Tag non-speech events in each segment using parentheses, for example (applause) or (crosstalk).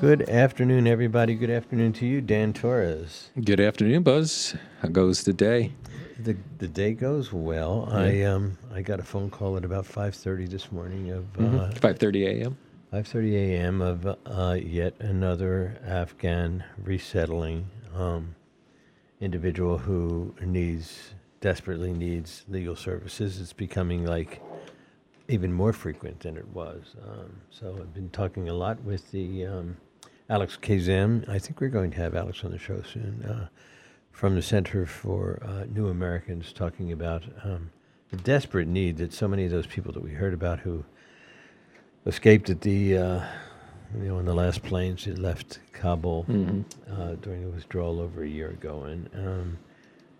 Good afternoon, everybody. Good afternoon to you, Dan Torres. Good afternoon, Buzz. How goes the day? The the day goes well. I um I got a phone call at about five thirty this morning of uh, Five thirty a.m. five thirty a.m. of uh, yet another Afghan resettling um, individual who needs desperately needs legal services. It's becoming like even more frequent than it was. Um, so I've been talking a lot with the um, Alex Kazem. I think we're going to have Alex on the show soon uh, from the Center for uh, New Americans, talking about um, the desperate need that so many of those people that we heard about who escaped at the uh, you know in the last planes that left Kabul uh, during the withdrawal over a year ago, and um,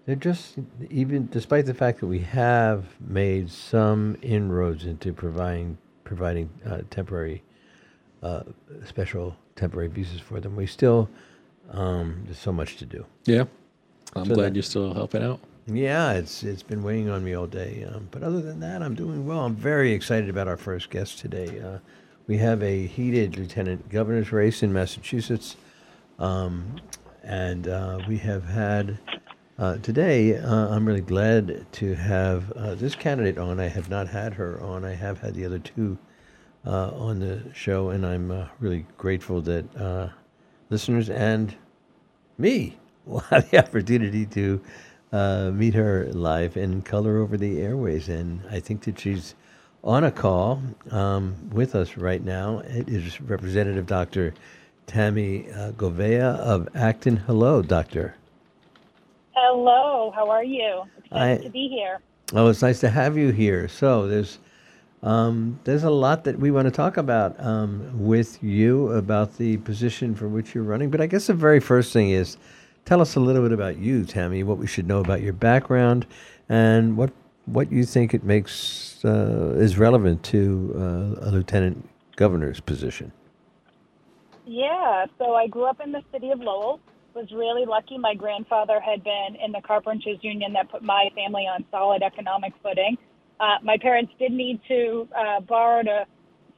they're just even despite the fact that we have made some inroads into providing providing uh, temporary uh, special temporary visas for them, we still um, there's so much to do. Yeah, I'm So glad that- you're still helping out. Yeah, it's it's been weighing on me all day. Um, but other than that, I'm doing well. I'm very excited about our first guest today. Uh, we have a heated lieutenant governor's race in Massachusetts, um, and uh, we have had uh, today. Uh, I'm really glad to have uh, this candidate on. I have not had her on. I have had the other two uh, on the show, and I'm uh, really grateful that uh, listeners and me (laughs) will have the opportunity to uh, meet her live in color over the airways. And I think that she's on a call um, with us right now. It is Representative Dr. Tammy uh, Gouveia of Acton. Hello, Doctor. Hello, how are you? It's nice to be here. Oh, it's nice to have you here. So there's um, there's a lot that we want to talk about um, with you about the position for which you're running. But I guess the very first thing is tell us a little bit about you, Tammy. What we should know about your background and what what you think it makes uh, is relevant to uh, a lieutenant governor's position. Yeah, so I grew up in the city of Lowell. Was really lucky. My grandfather had been in the carpenters union that put my family on solid economic footing. Uh, my parents did need to uh, borrow to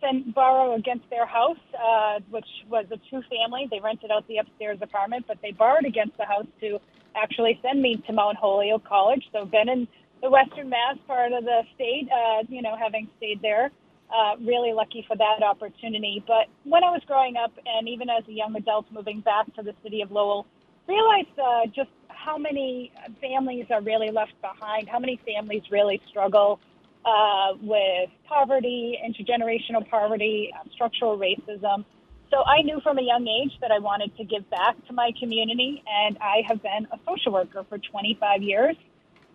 send borrow against their house, uh, which was a two family. They rented out the upstairs apartment, but they borrowed against the house to actually send me to Mount Holyoke College. So been in the Western Mass part of the state, uh, you know, having stayed there. Uh, really lucky for that opportunity. But when I was growing up, and even as a young adult moving back to the city of Lowell, realized uh, just how many families are really left behind, how many families really struggle uh, with poverty, intergenerational poverty, uh, structural racism. So I knew from a young age that I wanted to give back to my community, and I have been a social worker for 25 years.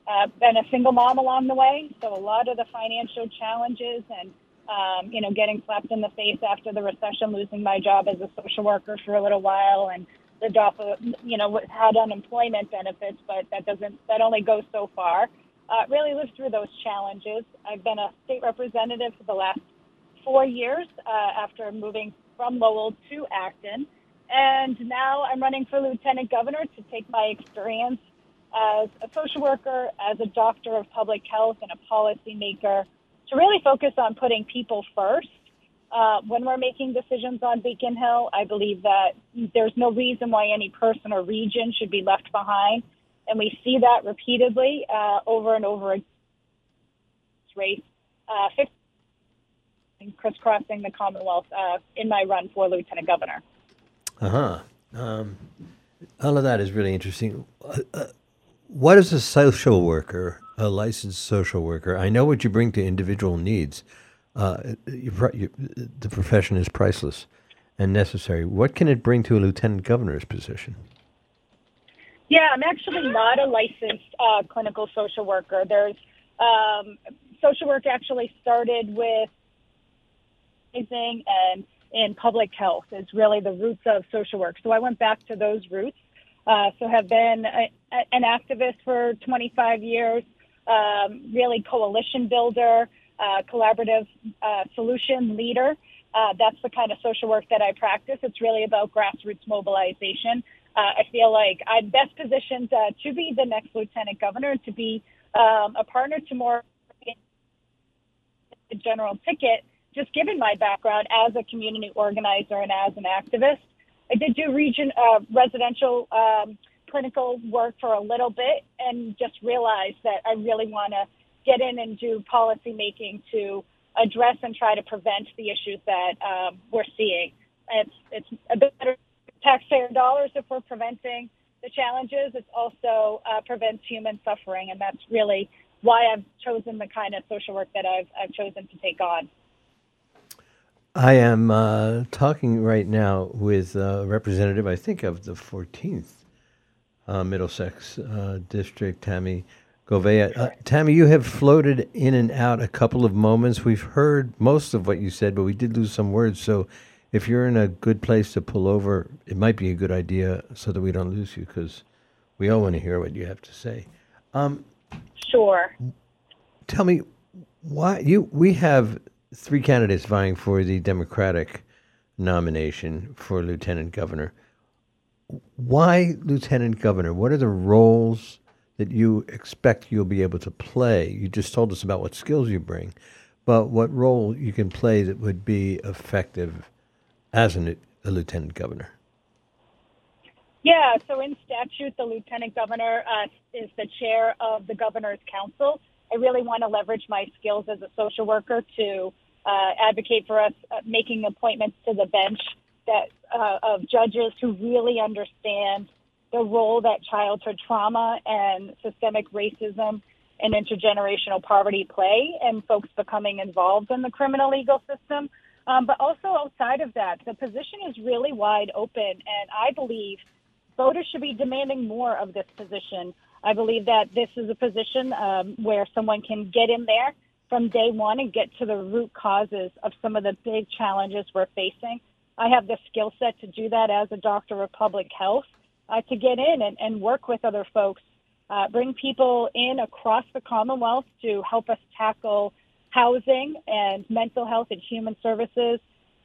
Uh, been a single mom along the way, so a lot of the financial challenges and um, you know getting slapped in the face after the recession, losing my job as a social worker for a little while, and off of you know had unemployment benefits, but that doesn't that only goes so far. Uh, really lived through those challenges. I've been a state representative for the last four years uh, after moving from Lowell to Acton. And now I'm running for lieutenant governor to take my experience as a social worker, as a doctor of public health, and a policymaker to really focus on putting people first. Uh, when we're making decisions on Beacon Hill, I believe that there's no reason why any person or region should be left behind. And we see that repeatedly uh, over and over again. Race, uh, 15 crisscrossing the Commonwealth uh, in my run for lieutenant governor. Uh huh. Um, all of that is really interesting. Uh, uh, what is a social worker, a licensed social worker? I know what you bring to individual needs. Uh, you, you, the profession is priceless and necessary. What can it bring to a lieutenant governor's position? Yeah, I'm actually not a licensed uh, clinical social worker. There's um, social work actually started with and in public health is really the roots of social work. So I went back to those roots. Uh, so have been a, an activist for 25 years, um, really coalition builder, uh, collaborative uh, solution leader. Uh, that's the kind of social work that I practice. It's really about grassroots mobilization. Uh, I feel like I'm best positioned uh, to be the next lieutenant governor, to be um, a partner to more the general ticket, just given my background as a community organizer and as an activist. I did do region uh, residential um, clinical work for a little bit, and just realized that I really want to get in and do policy making to address and try to prevent the issues that um, we're seeing. It's it's a better taxpayer dollars if we're preventing the challenges. It also uh, prevents human suffering, and that's really why I've chosen the kind of social work that I've I've chosen to take on. I am uh, talking right now with a representative, I think, of the 14th uh, Middlesex uh, District, Tammy Gouveia. Uh, Tammy, you have floated in and out a couple of moments. We've heard most of what you said, but we did lose some words. So if you're in a good place to pull over, it might be a good idea so that we don't lose you because we all want to hear what you have to say. Um, Sure. tell me why you we have three candidates vying for the Democratic nomination for lieutenant governor. Why lieutenant governor? What are the roles that you expect you'll be able to play? You just told us about what skills you bring, but what role you can play that would be effective as a lieutenant governor? Yeah, so in statute, the lieutenant governor uh, is the chair of the governor's council. I really want to leverage my skills as a social worker to uh, advocate for us uh, making appointments to the bench that uh, of judges who really understand the role that childhood trauma and systemic racism and intergenerational poverty play and folks becoming involved in the criminal legal system. Um, but also outside of that, the position is really wide open, and I believe voters should be demanding more of this position. I believe that this is a position um, where someone can get in there from day one and get to the root causes of some of the big challenges we're facing. I have the skill set to do that as a doctor of public health, uh, to get in and, and work with other folks, uh, bring people in across the Commonwealth to help us tackle housing and mental health and human services,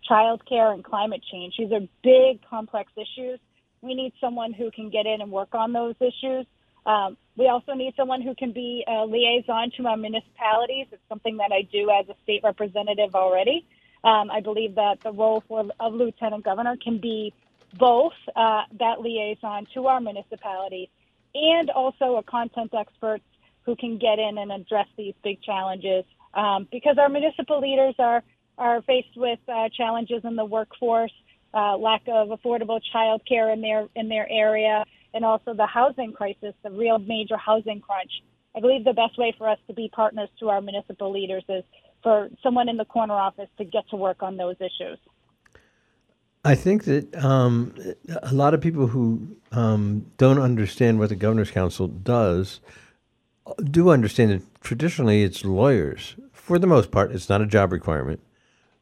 childcare and climate change. These are big, complex issues. We need someone who can get in and work on those issues. Um, we also need someone who can be a liaison to our municipalities. It's something that I do as a state representative already. Um, I believe that the role for, of lieutenant governor can be both uh, that liaison to our municipalities and also a content expert who can get in and address these big challenges. Um, because our municipal leaders are are faced with uh, challenges in the workforce, uh, lack of affordable childcare in their in their area, and also the housing crisis, the real major housing crunch. I believe the best way for us to be partners to our municipal leaders is for someone in the corner office to get to work on those issues. I think that um, a lot of people who um, don't understand what the governor's council does do understand that traditionally it's lawyers. For the most part, it's not a job requirement,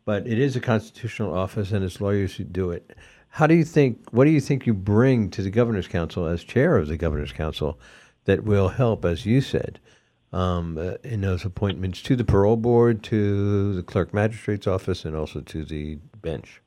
but it is a constitutional office and it's lawyers who do it. How do you think? What do you think you bring to the governor's council as chair of the governor's council that will help, as you said, um, uh, in those appointments to the parole board, to the clerk magistrate's office, and also to the bench?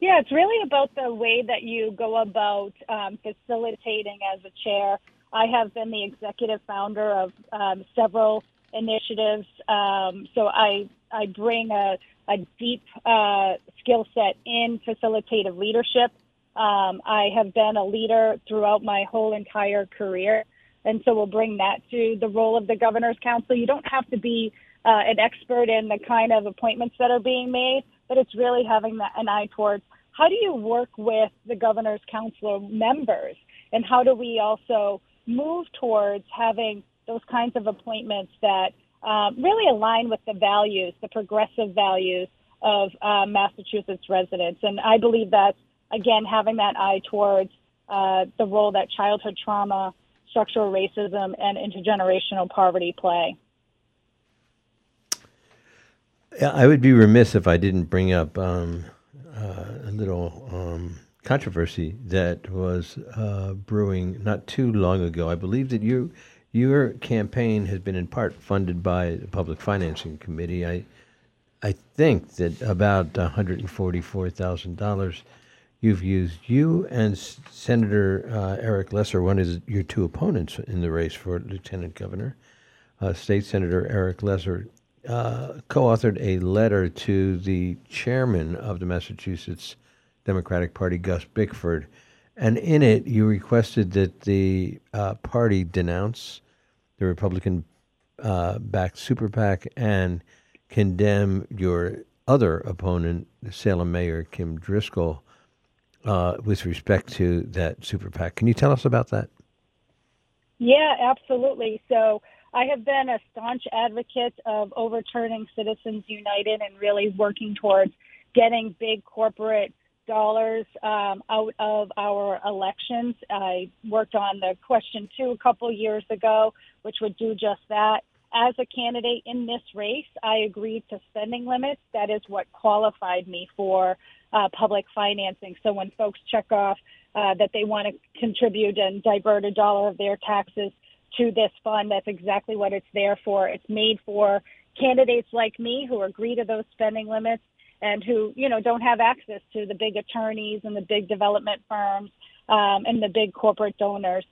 Yeah, it's really about the way that you go about um, facilitating as a chair. I have been the executive founder of um, several initiatives, um, so I I bring a, a deep uh, skill set in facilitative leadership. Um, I have been a leader throughout my whole entire career, and so we'll bring that to the role of the governor's council. You don't have to be uh, an expert in the kind of appointments that are being made, but it's really having that, an eye towards how do you work with the governor's council members, and how do we also move towards having those kinds of appointments that um, really align with the values, the progressive values of uh, Massachusetts residents. And I believe that, again, having that eye towards uh, the role that childhood trauma, structural racism, and intergenerational poverty play. I would be remiss if I didn't bring up um, uh, a little um, controversy that was uh, brewing not too long ago. I believe that you, your campaign has been in part funded by the Public Financing Committee. I, I think that about one hundred and forty-four thousand dollars you've used. You and Senator uh, Eric Lesser, one is your two opponents in the race for lieutenant governor, uh, State Senator Eric Lesser, uh, co-authored a letter to the chairman of the Massachusetts Democratic Party, Gus Bickford. And in it, you requested that the uh, party denounce the Republican uh, backed super PAC and condemn your other opponent, Salem Mayor Kim Driscoll, uh, with respect to that super PAC. Can you tell us about that? Yeah, absolutely. So I have been a staunch advocate of overturning Citizens United and really working towards getting big corporate dollars um, out of our elections. I worked on the question two a couple years ago, which would do just that. As a candidate in this race, I agreed to spending limits. That is what qualified me for uh, public financing. So when folks check off uh, that they want to contribute and divert a dollar of their taxes to this fund, that's exactly what it's there for. It's made for candidates like me who agree to those spending limits and who you know don't have access to the big attorneys and the big development firms um, and the big corporate donors.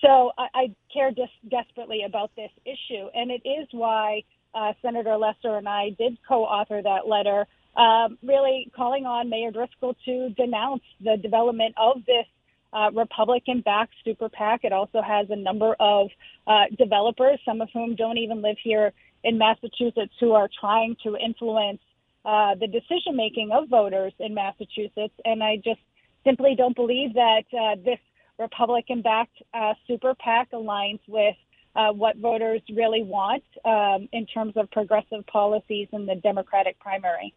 So I, I care des- desperately about this issue, and it is why uh, Senator Lesser and I did co-author that letter, um, really calling on Mayor Driscoll to denounce the development of this uh, Republican-backed super PAC. It also has a number of uh, developers, some of whom don't even live here in Massachusetts, who are trying to influence uh, the decision making of voters in Massachusetts. And I just simply don't believe that uh, this Republican backed uh, super PAC aligns with uh, what voters really want um, in terms of progressive policies in the Democratic primary.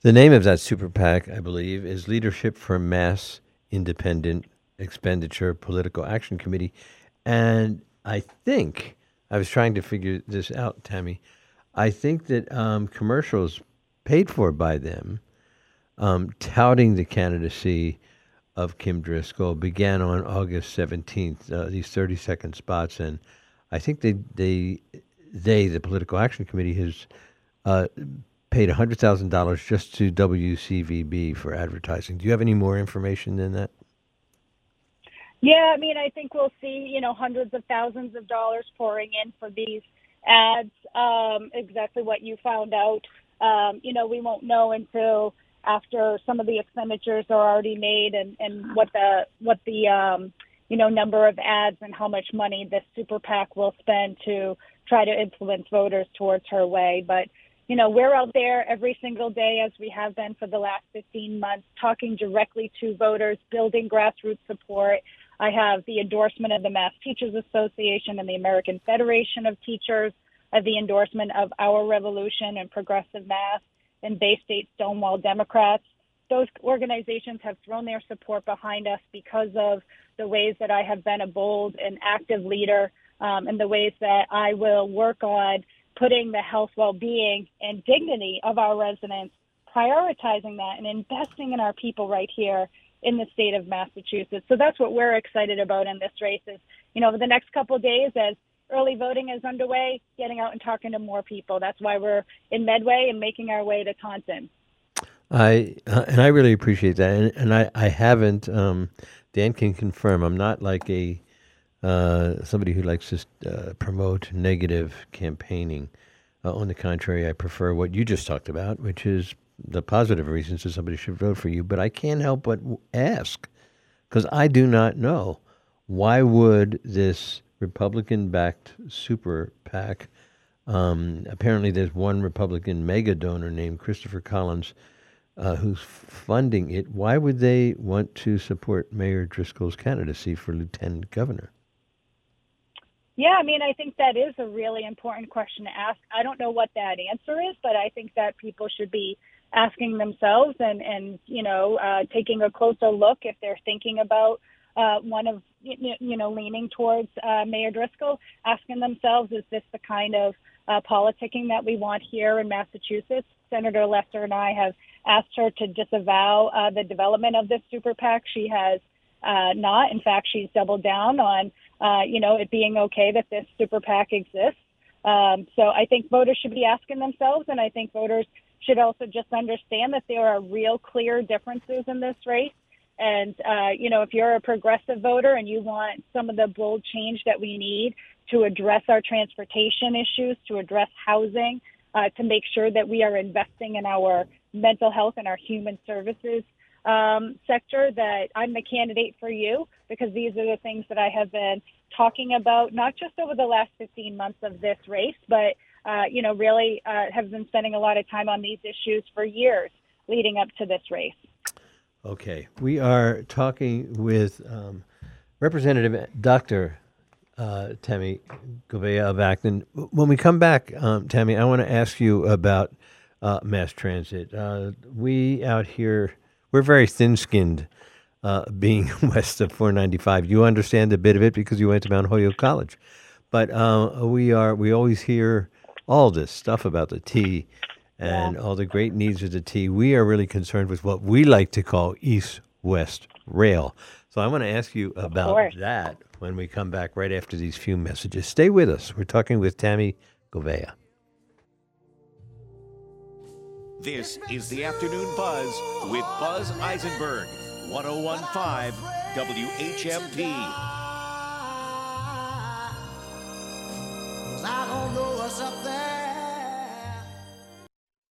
The name of that super PAC, I believe, is Leadership for Mass Independent Expenditure Political Action Committee. And I think, I was trying to figure this out, Tammy. I think that um, commercials paid for by them um, touting the candidacy of Kim Driscoll began on August 17th, uh, these 30 second spots. And I think they, they, they the Political Action Committee, has uh, paid $100,000 just to WCVB for advertising. Do you have any more information than that? Yeah, I mean, I think we'll see, you know, hundreds of thousands of dollars pouring in for these ads. Um, exactly what you found out. Um, you know, we won't know until after some of the expenditures are already made and, and what the what the um, you know number of ads and how much money this super PAC will spend to try to influence voters towards her way. But you know, we're out there every single day, as we have been for the last 15 months, talking directly to voters, building grassroots support. I have the endorsement of the Mass Teachers Association and the American Federation of Teachers, of the endorsement of Our Revolution and Progressive Mass and Bay State Stonewall Democrats. Those organizations have thrown their support behind us because of the ways that I have been a bold and active leader um, and the ways that I will work on putting the health, well-being, and dignity of our residents, prioritizing that and investing in our people right here in the state of Massachusetts. So that's what we're excited about in this race is, you know, over the next couple days as early voting is underway, getting out and talking to more people. That's why we're in Medway and making our way to Taunton. I uh, and I really appreciate that, and, and I I haven't. Um, Dan can confirm. I'm not like a uh, somebody who likes to uh, promote negative campaigning. Uh, on the contrary, I prefer what you just talked about, which is the positive reasons that somebody should vote for you. But I can't help but ask because I do not know why would this Republican backed super PAC. Um, apparently, there's one Republican mega donor named Christopher Collins uh, who's funding it. Why would they want to support Mayor Driscoll's candidacy for lieutenant governor? Yeah, I mean, I think that is a really important question to ask. I don't know what that answer is, but I think that people should be asking themselves and, and you know, uh, taking a closer look if they're thinking about uh, one of you know leaning towards uh, Mayor Driscoll, asking themselves, is this the kind of uh, politicking that we want here in Massachusetts? Senator Lesser and I have asked her to disavow uh, the development of this super PAC. She has uh, not. In fact, she's doubled down on uh, you know it being okay that this super PAC exists. Um, so I think voters should be asking themselves, and I think voters should also just understand that there are real clear differences in this race and, uh, you know, if you're a progressive voter and you want some of the bold change that we need to address our transportation issues, to address housing, uh, to make sure that we are investing in our mental health and our human services um, sector that I'm the candidate for you because these are the things that I have been talking about, not just over the last 15 months of this race, but uh, you know, really uh, have been spending a lot of time on these issues for years leading up to this race. Okay, we are talking with um, Representative Dr. Uh, Tammy Gouveia of Acton. When we come back, um, Tammy, I want to ask you about uh, mass transit. Uh, we out here, we're very thin-skinned. Uh, being (laughs) west of 495, you understand a bit of it because you went to Mount Holyoke College, but uh, we are we always hear all this stuff about the T and yeah. all the great needs of the T. We are really concerned with what we like to call East West Rail. So I want to ask you about that when we come back right after these few messages. Stay with us. We're talking with Tammy Gouveia. This is the Afternoon Buzz with Buzz Eisenberg, 1015 WHMP. I don't know what's up there.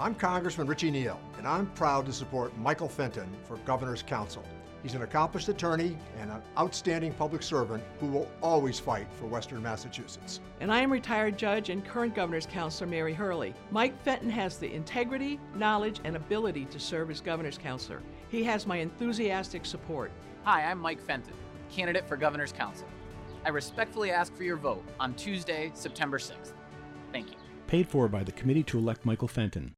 I'm Congressman Richie Neal, and I'm proud to support Michael Fenton for Governor's Council. He's an accomplished attorney and an outstanding public servant who will always fight for Western Massachusetts. And I am retired judge and current Governor's Counselor Mary Hurley. Mike Fenton has the integrity, knowledge, and ability to serve as Governor's Counselor. He has my enthusiastic support. Hi, I'm Mike Fenton, candidate for Governor's Council. I respectfully ask for your vote on Tuesday, September 6th. Thank you. Paid for by the Committee to Elect Michael Fenton.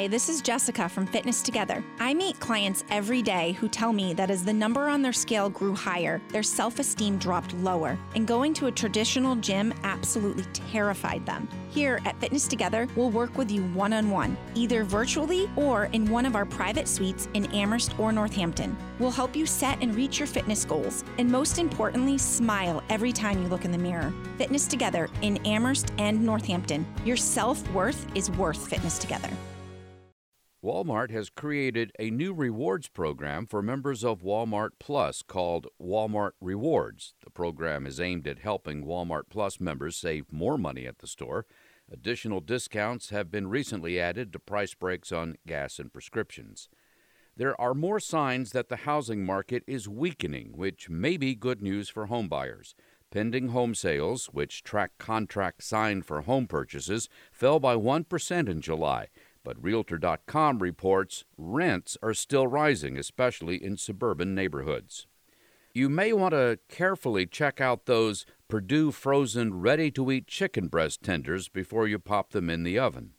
Hi, this is Jessica from Fitness Together. I meet clients every day who tell me that as the number on their scale grew higher, their self esteem dropped lower, and going to a traditional gym absolutely terrified them. Here at Fitness Together, we'll work with you one on one, either virtually or in one of our private suites in Amherst or Northampton. We'll help you set and reach your fitness goals, and most importantly, smile every time you look in the mirror. Fitness Together in Amherst and Northampton. Your self worth is worth Fitness Together. Walmart has created a new rewards program for members of Walmart Plus called Walmart Rewards. The program is aimed at helping Walmart Plus members save more money at the store. Additional discounts have been recently added to price breaks on gas and prescriptions. There are more signs that the housing market is weakening, which may be good news for homebuyers. Pending home sales, which track contracts signed for home purchases, fell by 1% in July. But Realtor.com reports rents are still rising, especially in suburban neighborhoods. You may want to carefully check out those Perdue frozen ready to eat chicken breast tenders before you pop them in the oven.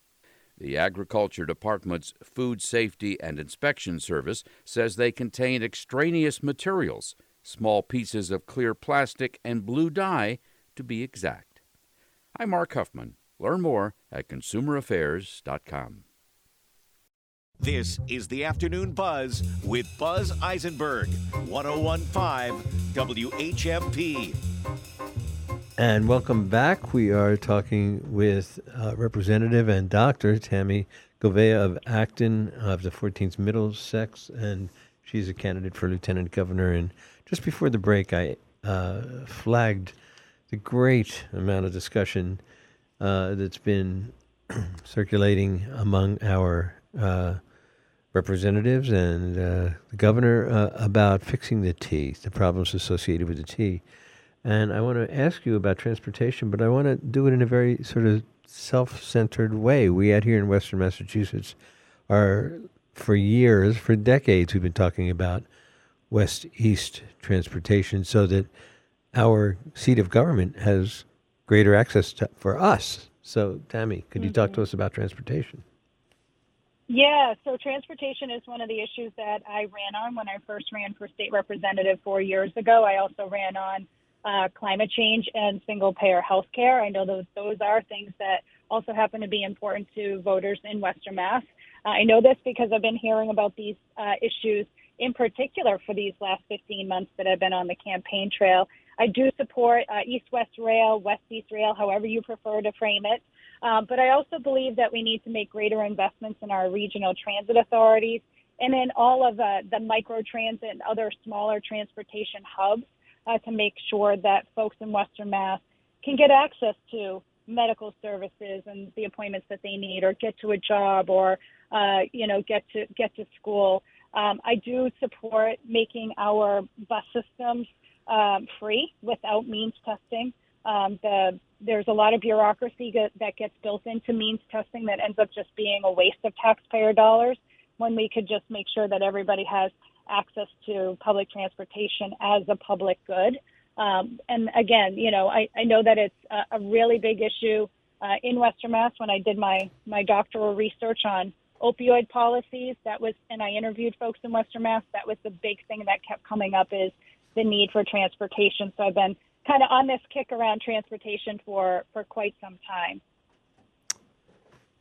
The Agriculture Department's Food Safety and Inspection Service says they contain extraneous materials, small pieces of clear plastic and blue dye, to be exact. I'm Mark Huffman. Learn more at consumeraffairs.com. This is the Afternoon Buzz with Buzz Eisenberg, 1015 WHMP. And welcome back. We are talking with uh, Representative and Dr. Tammy Gouveia of Acton of the 14th Middlesex, and she's a candidate for Lieutenant Governor. And just before the break, I uh, flagged the great amount of discussion uh, that's been (clears throat) circulating among our uh, representatives and uh, the governor uh, about fixing the T, the problems associated with the T. And I want to ask you about transportation, but I want to do it in a very sort of self centered way. We out here in Western Massachusetts are, for years, for decades, we've been talking about west east transportation so that our seat of government has greater access to, for us. So, Tammy, could mm-hmm. you talk to mm-hmm. us about transportation? Yeah, so transportation is one of the issues that I ran on when I first ran for state representative four years ago. I also ran on uh, climate change and single payer health care. I know those those are things that also happen to be important to voters in Western Mass. Uh, I know this because I've been hearing about these uh, issues in particular for these last 15 months that I've been on the campaign trail. I do support uh, East West Rail, West East Rail, however you prefer to frame it. Um, but I also believe that we need to make greater investments in our regional transit authorities and in all of uh, the micro transit and other smaller transportation hubs uh, to make sure that folks in Western Mass can get access to medical services and the appointments that they need, or get to a job, or uh, you know get to get to school. Um, I do support making our bus systems um, free without means testing. Um, the, there's a lot of bureaucracy that gets built into means testing that ends up just being a waste of taxpayer dollars when we could just make sure that everybody has access to public transportation as a public good. Um, and again, you know, I, I know that it's a, a really big issue uh, in Western Mass. When I did my my doctoral research on opioid policies, that was, and I interviewed folks in Western Mass. That was the big thing that kept coming up is the need for transportation. So I've been kind of on this kick around transportation for for quite some time.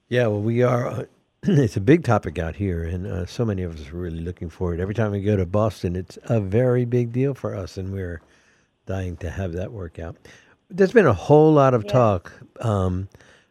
Yeah, well, we are. Uh, (clears throat) it's a big topic out here, and uh, so many of us are really looking forward. Every time we go to Boston, it's a very big deal for us, and we're dying to have that work out. There's been a whole lot of yeah. talk um,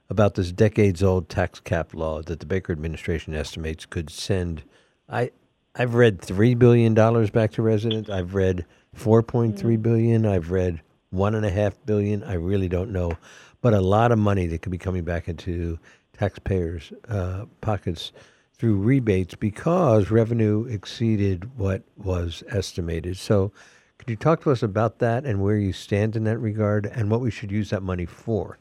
about this decades-old tax cap law that the Baker administration estimates could send. I I've read three billion dollars back to residents. I've read four point three mm. I've read one and a half billion. I really don't know, but a lot of money that could be coming back into taxpayers' uh, pockets through rebates because revenue exceeded what was estimated. So, could you talk to us about that and where you stand in that regard, and what we should use that money for?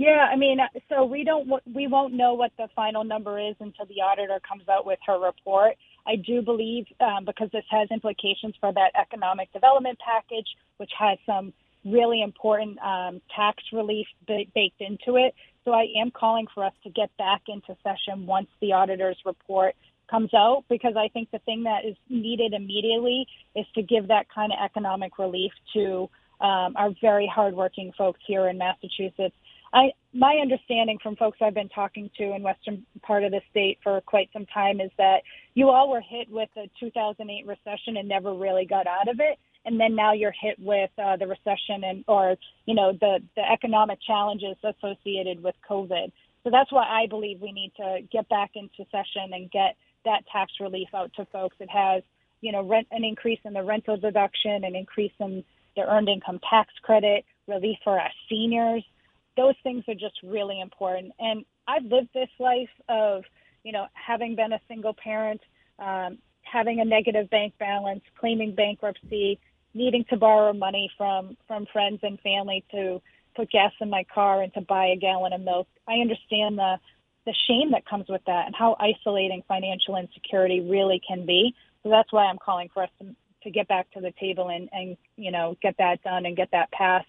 Yeah, I mean, so we don't we won't know what the final number is until the auditor comes out with her report. I do believe um, because this has implications for that economic development package, which has some really important um, tax relief b- baked into it. So I am calling for us to get back into session once the auditor's report comes out, because I think the thing that is needed immediately is to give that kind of economic relief to um, our very hardworking folks here in Massachusetts I my understanding from folks I've been talking to in western part of the state for quite some time is that you all were hit with the 2008 recession and never really got out of it. And then now you're hit with uh, the recession and or you know the the economic challenges associated with covid. So that's why I believe we need to get back into session and get that tax relief out to folks. It has you know rent an increase in the rental deduction an increase in the earned income tax credit relief for our seniors those things are just really important. And I've lived this life of, you know, having been a single parent, um, having a negative bank balance, claiming bankruptcy, needing to borrow money from from friends and family to put gas in my car and to buy a gallon of milk. I understand the the shame that comes with that and how isolating financial insecurity really can be. So that's why I'm calling for us to, to get back to the table and, and you know get that done and get that passed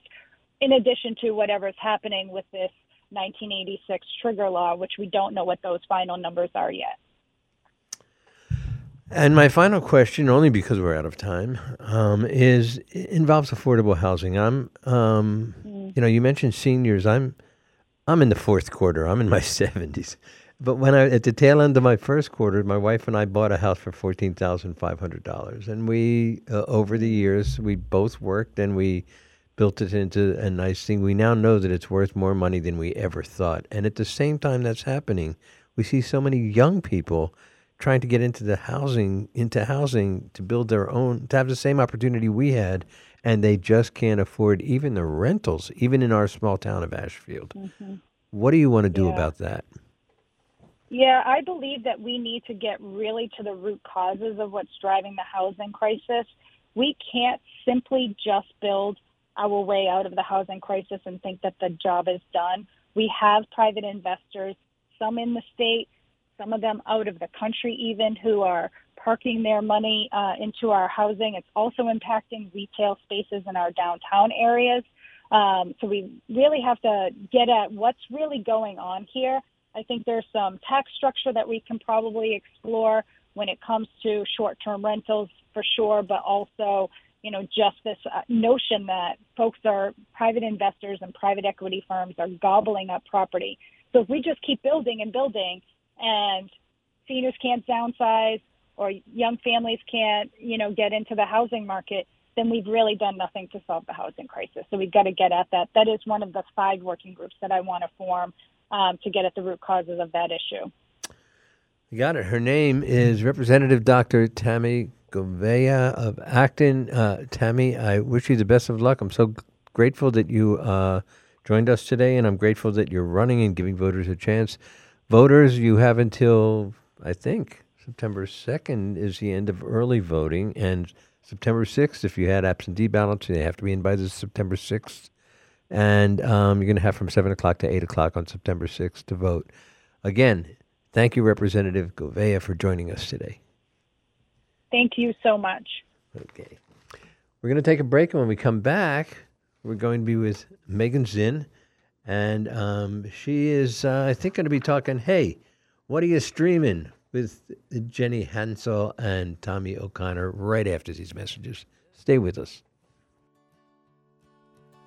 in addition to whatever's happening with this 1986 trigger law, which we don't know what those final numbers are yet. And my final question, only because we're out of time, um, is involves affordable housing. I'm, um, mm. you know, you mentioned seniors. I'm, I'm in the fourth quarter. I'm in my (laughs) seventies. But when I at the tail end of my first quarter, my wife and I bought a house for fourteen thousand five hundred dollars, and we uh, over the years we both worked and we built it into a nice thing. We now know that it's worth more money than we ever thought. And at the same time that's happening, we see so many young people trying to get into the housing into housing to build their own to have the same opportunity we had and they just can't afford even the rentals even in our small town of Ashfield. Mm-hmm. What do you want to do yeah. about that? Yeah, I believe that we need to get really to the root causes of what's driving the housing crisis. We can't simply just build our way out of the housing crisis and think that the job is done. We have private investors, some in the state, some of them out of the country, even who are parking their money uh, into our housing. It's also impacting retail spaces in our downtown areas. Um, so we really have to get at what's really going on here. I think there's some tax structure that we can probably explore when it comes to short-term rentals for sure, but also you know, just this uh, notion that folks are private investors and private equity firms are gobbling up property. So if we just keep building and building and seniors can't downsize or young families can't, you know, get into the housing market, then we've really done nothing to solve the housing crisis. So we've got to get at that. That is one of the five working groups that I want to form um, to get at the root causes of that issue. You got it. Her name is Representative Dr. Tammy Gouveia of Acton. Uh, Tammy, I wish you the best of luck. I'm so grateful that you uh, joined us today, and I'm grateful that you're running and giving voters a chance. Voters, you have until, I think, September 2nd is the end of early voting, and September 6th, if you had absentee ballots, they have to be in by the September 6th. And um, you're going to have from 7 o'clock to 8 o'clock on September 6th to vote. Again, thank you, Representative Gouveia, for joining us today. Thank you so much. Okay. We're going to take a break, and when we come back, we're going to be with Megan Zinn. And um, she is, uh, I think, going to be talking, hey, what are you streaming with Jenny Hansel and Tommy O'Connor right after these messages. Stay with us.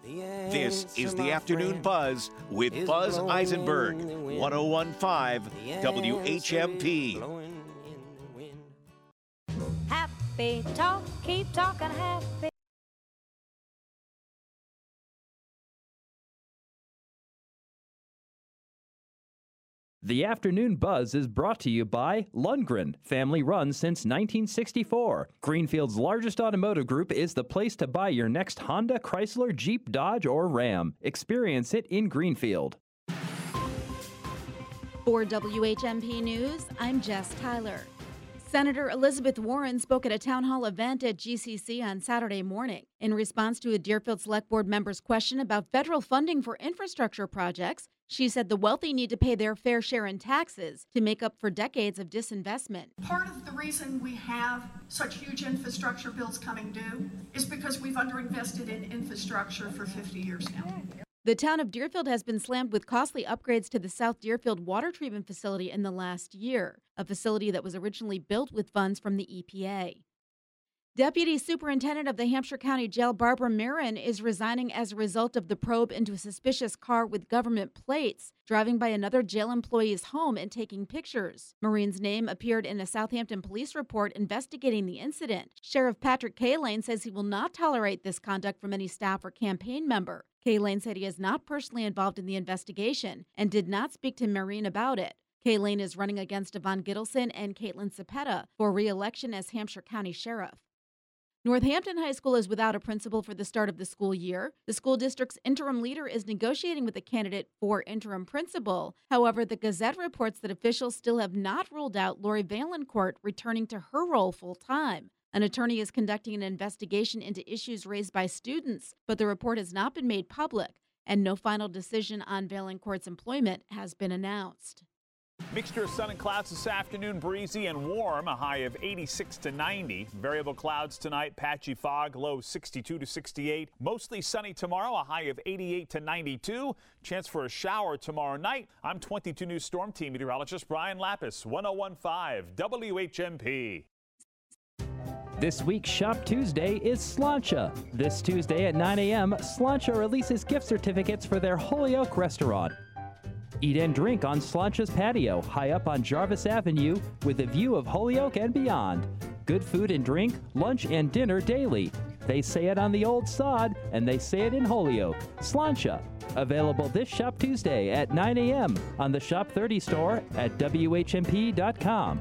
This is the Afternoon Buzz with Buzz Eisenberg, 1015 WHMP. Happy talk, keep talking happy. The Afternoon Buzz is brought to you by Lundgren, family run since 1964. Greenfield's largest automotive group is the place to buy your next Honda, Chrysler, Jeep, Dodge, or Ram. Experience it in Greenfield. For WHMP News, I'm Jess Tyler. Senator Elizabeth Warren spoke at a town hall event at GCC on Saturday morning. In response to a Deerfield Select Board member's question about federal funding for infrastructure projects, she said the wealthy need to pay their fair share in taxes to make up for decades of disinvestment. Part of the reason we have such huge infrastructure bills coming due is because we've underinvested in infrastructure for 50 years now. The town of Deerfield has been slammed with costly upgrades to the South Deerfield water treatment facility in the last year, a facility that was originally built with funds from the EPA. Deputy Superintendent of the Hampshire County Jail Barbara Marin is resigning as a result of the probe into a suspicious car with government plates driving by another jail employee's home and taking pictures. Marin's name appeared in a Southampton police report investigating the incident. Sheriff Patrick Cahillane says he will not tolerate this conduct from any staff or campaign member. Cahillane said he is not personally involved in the investigation and did not speak to Marin about it. Cahillane is running against Yvonne Gittleson and Caitlin Cepeda for re-election as Hampshire County Sheriff. Northampton High School is without a principal for the start of the school year. The school district's interim leader is negotiating with a candidate for interim principal. However, the Gazette reports that officials still have not ruled out Lori Vaillancourt returning to her role full time. An attorney is conducting an investigation into issues raised by students, but the report has not been made public, and no final decision on Vaillancourt's employment has been announced. Mixture of sun and clouds this afternoon, breezy and warm, a high of 86 to 90. Variable clouds tonight, patchy fog, low 62 to 68. Mostly sunny tomorrow, a high of 88 to 92. Chance for a shower tomorrow night. I'm 22 News Storm Team meteorologist Brian Lapis, 1015 WHMP. This week's Shop Tuesday is Slainte. This Tuesday at 9 a.m., Slainte releases gift certificates for their Holyoke restaurant. Eat and drink on Slainte's patio, high up on Jarvis Avenue, with a view of Holyoke and beyond. Good food and drink, lunch and dinner daily. They say it on the old sod, and they say it in Holyoke. Slainte. Available this Shop Tuesday at 9 a.m. on the Shop 30 store at WHMP.com.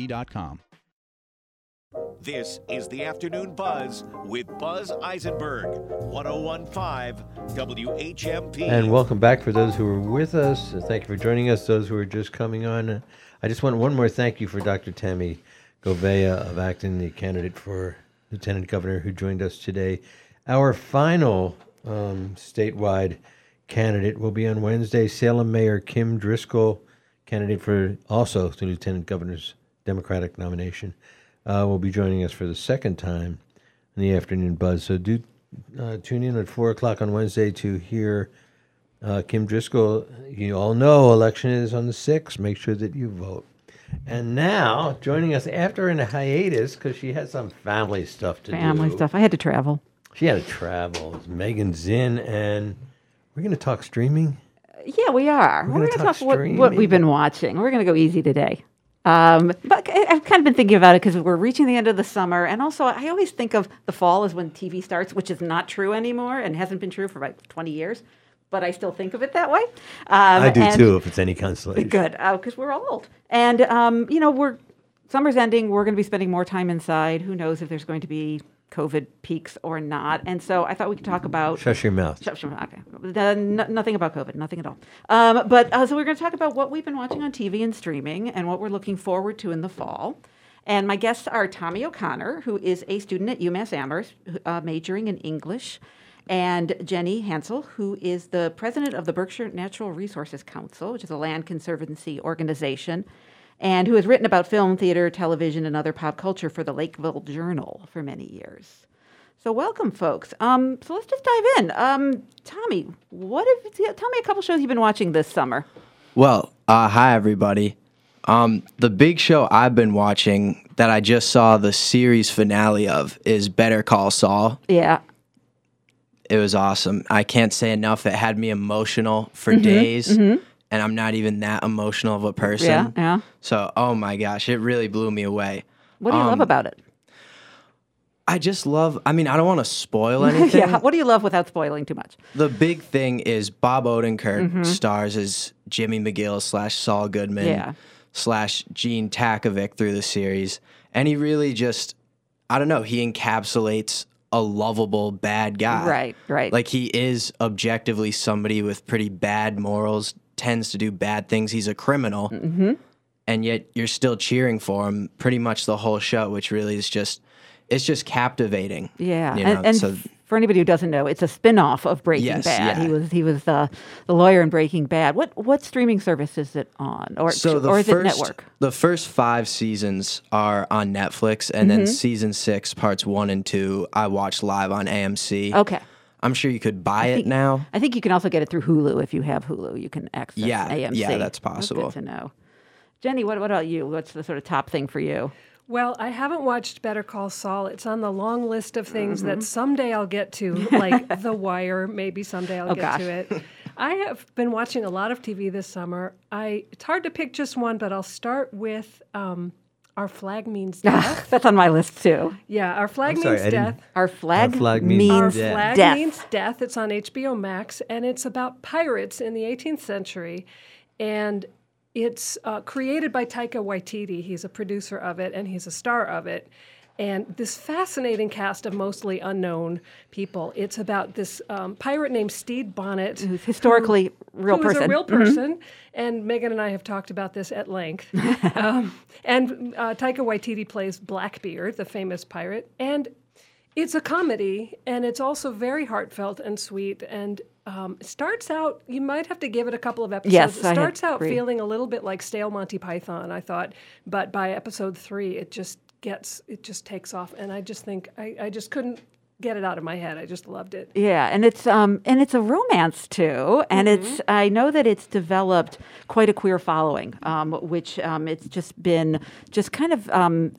This is the Afternoon Buzz with Buzz Eisenberg, 1015 WHMP. And welcome back for those who are with us. Thank you for joining us. Those who are just coming on. I just want one more thank you for Dr. Tammy Gouveia of Acton, the candidate for Lieutenant Governor who joined us today. Our final um, statewide candidate will be on Wednesday. Salem Mayor Kim Driscoll candidate for also the lieutenant governor's Democratic nomination, uh, will be joining us for the second time in the afternoon buzz. So do uh, tune in at four o'clock on Wednesday to hear uh, Kim Driscoll. You all know election is on the sixth. Make sure that you vote. And now joining us after in a hiatus because she had some family stuff to Family do. stuff. I had to travel. She had to travel. It's Megan Zinn, and we're going to talk streaming. Yeah, we are. We're We're, gonna talk talk what, what we've been watching. We're going to go easy today. Um, but I've kind of been thinking about it because we're reaching the end of the summer, and also I always think of the fall as when TV starts, which is not true anymore and hasn't been true for about 20 years. But I still think of it that way. Um, I do too, if it's any consolation. Good, because we're old, and um, you know we're summer's ending. We're going to be spending more time inside. Who knows if there's going to be COVID peaks or not? And so I thought we could talk about. Shush your mouth. Your mouth. Okay. Uh, no- nothing about COVID. Nothing at all. Um, but uh, so we're going to talk about what we've been watching on TV and streaming, and what we're looking forward to in the fall. And my guests are Tommy O'Connor, who is a student at UMass Amherst, uh, majoring in English, and Jenny Hansell, who is the president of the Berkshire Natural Resources Council, which is a land conservancy organization, and who has written about film, theater, television, and other pop culture for the Lakeville Journal for many years. So welcome, folks. Um, so let's just dive in. Um, Tommy, what have tell me a couple shows you've been watching this summer? Well, uh, hi everybody. Um, the big show I've been watching that I just saw the series finale of is Better Call Saul. Yeah. It was awesome. I can't say enough. It had me emotional for Mhm, days, mhm. And I'm not even that emotional of a person. Yeah, yeah. So, oh my gosh, it really blew me away. What do you love Um, about it? I just love. I mean, I don't want to spoil (laughs) anything. yeah. What do you love without spoiling too much? The big thing is Bob Odenkirk Mhm. stars as Jimmy McGill slash Saul Goodman Yeah. slash Gene Takovic through the series, and he really just, I don't know, he encapsulates a lovable bad guy. Right, right. Like he is objectively somebody with pretty bad morals, tends to do bad things. He's a criminal, Mm-hmm. and yet you're still cheering for him pretty much the whole show, which really is just, it's just captivating. Yeah, you and, know, and so- for anybody who doesn't know, it's a spin-off of Breaking Yes, Bad. yeah. He was he was the the lawyer in Breaking Bad. What what streaming service is it on, or so the or is first, it network? The first five seasons are on Netflix, and then Mhm. season six, parts one and two, I watched live on AMC. Okay. I'm sure you could buy it now. I think you can also get it through Hulu if you have Hulu. You can access Yeah, AMC. yeah, that's possible. good possible. to know. Jenny, what, what about you? What's the sort of top thing for you? Well, I haven't watched Better Call Saul. It's on the long list of things Mhm. that someday I'll get to, like (laughs) The Wire. Maybe someday I'll Oh, get gosh. to it. I have been watching a lot of TV this summer. I it's hard to pick just one, but I'll start with um, Our Flag Means (laughs) Death. That's on my list too. Yeah, Our Flag I'm sorry, Means I didn't- Death. Our flag, Our flag means Our death. Flag Death. Means Death. It's on HBO Max, and it's about pirates in the 18th century. And it's uh, created by Taika Waititi. He's a producer of it, and he's a star of it. And this fascinating cast of mostly unknown people. It's about this um, pirate named Stede Bonnet, Who's historically real who person. a real Mhm. person. And Megan and I have talked about this at length. (laughs) um, and uh, Taika Waititi plays Blackbeard, the famous pirate. And it's a comedy, and it's also very heartfelt and sweet. And um, starts out, you might have to give it a couple of episodes. Yes, it starts out feeling a little bit like stale Monty Python, I thought. But by episode three, it just gets, it just takes off. And I just think, I, I just couldn't get it out of my head. I just loved it. Yeah, and it's um and it's a romance too, and Mm-hmm. it's I know that it's developed quite a queer following, um, which um, it's just been just kind of um,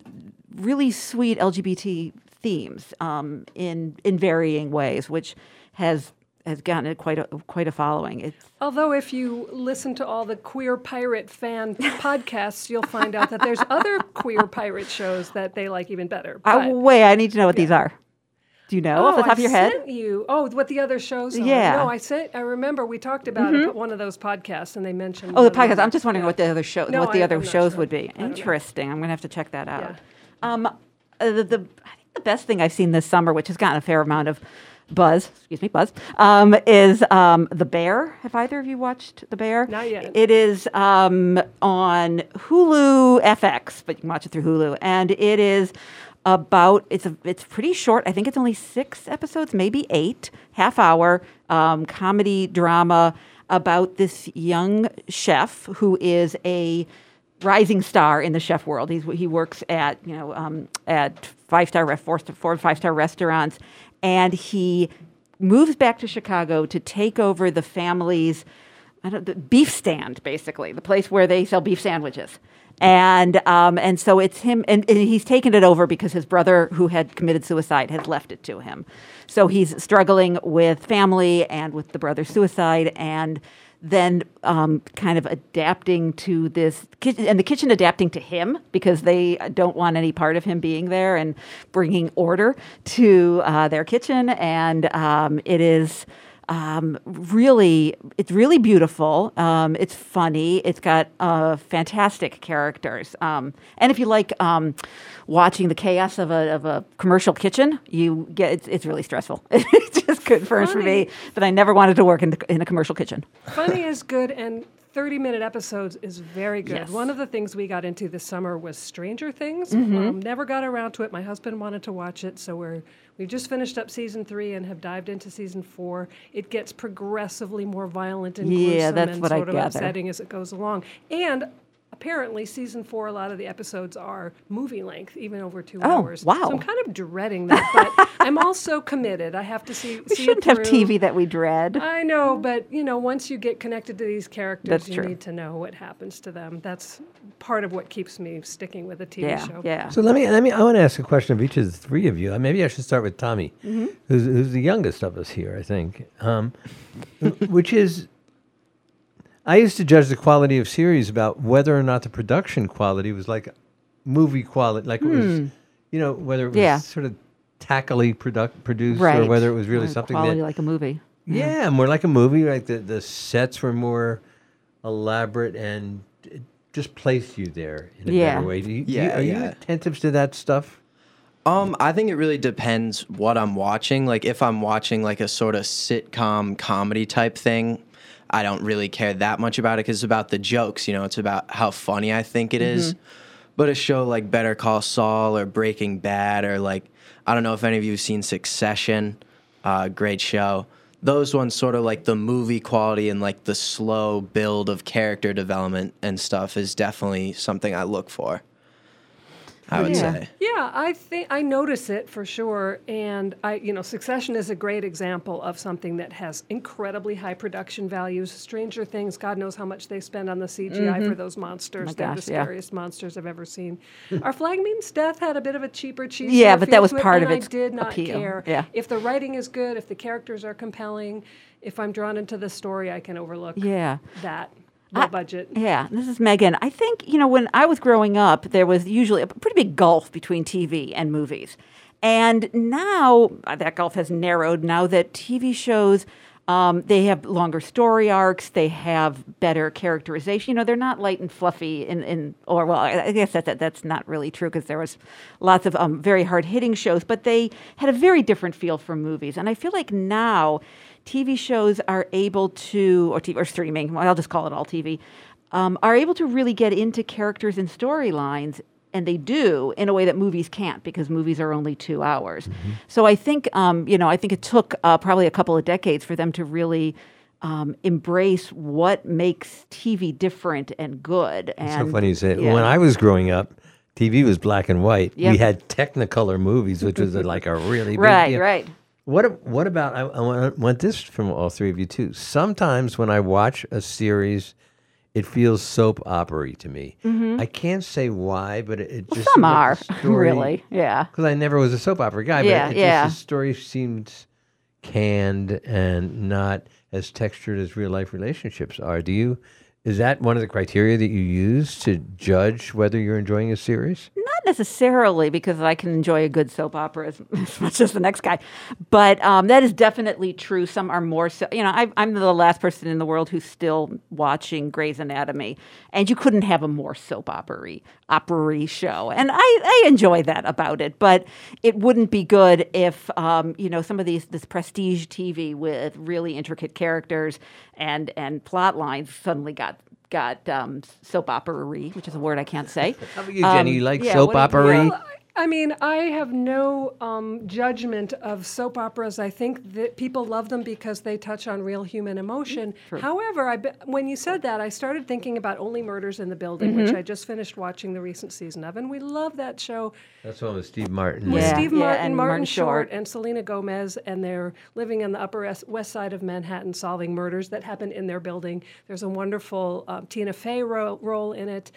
really sweet LGBT themes um, in in varying ways, which has has gotten quite a quite a following. It's Although, if you listen to all the queer pirate fan podcasts, you'll find out that there's other queer pirate shows that they like even better. uh, But- wait, I need to know what these are. Do you know off the Oh, top of your head? sent you. Oh, what the other shows are. Yeah. No, I sent. I remember we talked about Mhm. it, one of those podcasts, and they mentioned. Oh, the podcast. I'm just wondering what the other show, No, what the I- other I'm shows sure. would be. I. Interesting. I'm gonna have to check that out. Um, uh, the, the I think the best thing I've seen this summer, which has gotten a fair amount of buzz, excuse me, buzz, um, is um, the Bear. Have either of you watched the Bear? Not yet. It is um, on Hulu FX, but you can watch it through Hulu, and it is about it's a it's pretty short. I think it's only six episodes, maybe eight, half hour um, comedy drama about this young chef who is a rising star in the chef world. He's, he works at you know um, at five star four, four five star restaurants, and he moves back to Chicago to take over the family's the beef stand, basically, the place where they sell beef sandwiches. And um, and so it's him, and, and he's taken it over because his brother, who had committed suicide, has left it to him. So he's struggling with family and with the brother's suicide, and then um, kind of adapting to this and the kitchen adapting to him because they don't want any part of him being there and bringing order to uh, their kitchen. And um, it is um, really, it's really beautiful. Um, it's funny. It's got uh, fantastic characters. Um, and if you like um, watching the chaos of a, of a commercial kitchen, you get it's, it's really stressful. (laughs) it's just good for for me that I never wanted to work in, the, in a commercial kitchen. Funny is good, and 30 minute episodes is very good. Yes. One of the things we got into this summer was Stranger Things. Mhm. Um, never got around to it. My husband wanted to watch it, so we're we just finished up season three and have dived into season four. It gets progressively more violent and Yeah, gruesome that's and what I sort of gather. upsetting as it goes along. And apparently, season four, a lot of the episodes are movie length, even over two Oh, hours. wow. So I'm kind of dreading that, but (laughs) I'm also committed. I have to see. We see shouldn't it have. TV that we dread. I know, but you know, once you get connected to these characters, That's you true. need to know what happens to them. That's part of what keeps me sticking with a TV Yeah, show. yeah. So let me let me. I want to ask a question of each of the three of you. Uh, Maybe I should start with Tommy, Mm-hmm. Mhm. who's, who's the youngest of us here, I think. Um, (laughs) which is, I used to judge the quality of series about whether or not the production quality was like movie quality, like it was, Hmm. you know, whether it was Yeah. sort of tackily product produced or Right. whether it was really Or something quality that like a movie. yeah, more like a movie. Like the the sets were more elaborate and it just placed you there in a Yeah. better way. Do you, do you- Yeah, are you yeah. attentive to that stuff? Um, I think it really depends what I'm watching. Like if I'm watching like a sort of sitcom comedy type thing, I don't really care that much about it because it's about the jokes. You know, it's about how funny I think it is. Mm-hmm. But a show like Better Call Saul or Breaking Bad or like I don't know if any of you have seen Succession, uh, great show. Those ones sort of like the movie quality and like the slow build of character development and stuff is definitely something I look for. I would yeah. say. Yeah, I think I notice it for sure, and I, you know, Succession is a great example of something that has incredibly high production values. Stranger Things, God knows how much they spend on the CGI for Mhm. those monsters. my They're gosh, the yeah. scariest monsters I've ever seen. Our Flag Means Death had a bit of a cheaper, cheesier Yeah, but that was to it, part of its I did not appeal. care. Yeah. If the writing is good, if the characters are compelling, if I'm drawn into the story, I can overlook. Yeah. that low budget. Yeah, this is Megan. I think, you know, when I was growing up, there was usually a pretty big gulf between TV and movies. And now uh, that gulf has narrowed now that TV shows. Um, they have longer story arcs. They have better characterization. You know, they're not light and fluffy. In, in or well, I I guess that, that that's not really true because there was lots of um, very hard hitting shows, but they had a very different feel from movies. And I feel like now TV shows are able to, or, TV, or streaming, well, I'll just call it all TV, um, are able to really get into characters and storylines, and they do in a way that movies can't because movies are only two hours. So I think, um, you know, I think it took uh, probably a couple of decades for them to really um, embrace what makes TV different and good. It's And so funny you say it. yeah. When I was growing up, TV was black and white. Yep. We had Technicolor movies, which was like a really big Right, deal. right. What what about? I, I want, want this from all three of you too. Sometimes when I watch a series, it feels soap opery to me. Mhm. I can't say why, but it, it Well, just some are, (laughs) story- really, yeah. Because I never was a soap opera guy, Yeah, but it, it yeah. just the story seemed canned and not as textured as real life relationships are. Do you? Is that one of the criteria that you use to judge whether you're enjoying a series? Not necessarily because I can enjoy a good soap opera as, (laughs) as much as the next guy, but um, that is definitely true. Some are more so. You know, I, I'm the last person in the world who's still watching Grey's Anatomy, and you couldn't have a more soap opery opery show, and I, I enjoy that about it. But it wouldn't be good if um, you know some of these this prestige TV with really intricate characters and and plot lines suddenly got got um, soap opery, which is a word I can't say. How about you, Jenny? Um, You like yeah, soap what do you- Well, I mean, I have no um, judgment of soap operas. I think that people love them because they touch on real human emotion. True. However, I be- when you said that, I started thinking about Only Murders in the Building, which Mhm. I just finished watching the recent season of, and we love that show. That's one with Steve Martin. With and- Steve Yeah, Martin, and Martin, Martin Short, Short. and Selena Gomez, and they're living on the Upper West- West Side of Manhattan, solving murders that happen in their building. There's a wonderful um, Tina Fey ro- role in it.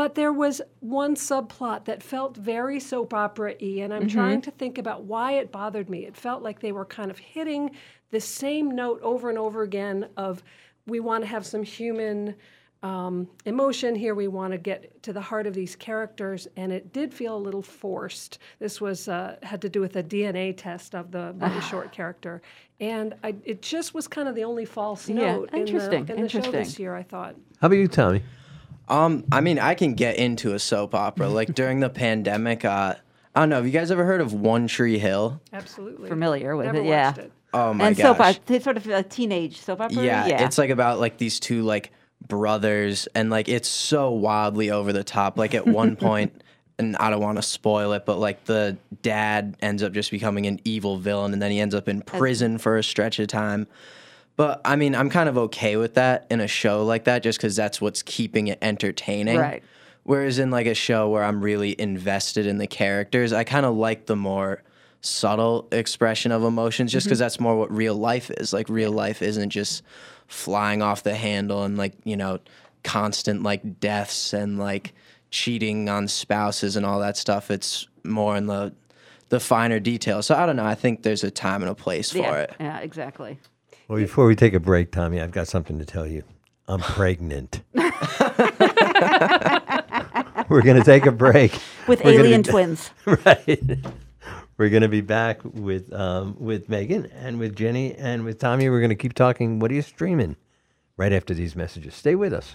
But there was one subplot that felt very soap opera y, and I'm Mhm. trying to think about why it bothered me. It felt like they were kind of hitting the same note over and over again of we want to have some human um, emotion here. We want to get to the heart of these characters, and it did feel a little forced. This was uh, had to do with a DNA test of the Martin Short character, and I, it just was kind of the only false Yeah, note interesting, in the, in the show this year. I thought. How about you, Tommy? Um, I mean, I can get into a soap opera. (laughs) Like during the pandemic, uh, I don't know. Have you guys ever heard of One Tree Hill? Absolutely Familiar with Never it, yeah. it. Oh my gosh. and gosh. soap opera, it's sort of a teenage soap opera. Yeah, yeah. it's like about like these two like brothers, and like it's so wildly over the top. Like at one (laughs) point, and I don't want to spoil it, but like the dad ends up just becoming an evil villain, and then he ends up in prison for a stretch of time. But I mean, I'm kind of okay with that in a show like that, just because that's what's keeping it entertaining. Right. Whereas in like a show where I'm really invested in the characters, I kind of like the more subtle expression of emotions just because Mhm. that's more what real life is. Like real life isn't just flying off the handle and like, you know, constant like deaths and like cheating on spouses and all that stuff. It's more in the the finer details. So I don't know. I think there's a time and a place for yeah, it. yeah, exactly. Well, before we take a break, Tommy, I've got something to tell you. I'm pregnant. (laughs) We're going to take a break. With We're alien be- twins. (laughs) right. We're going to be back with um, with Megan and with Jenny and with Tommy. We're going to keep talking. What are you streaming? Right after these messages. Stay with us.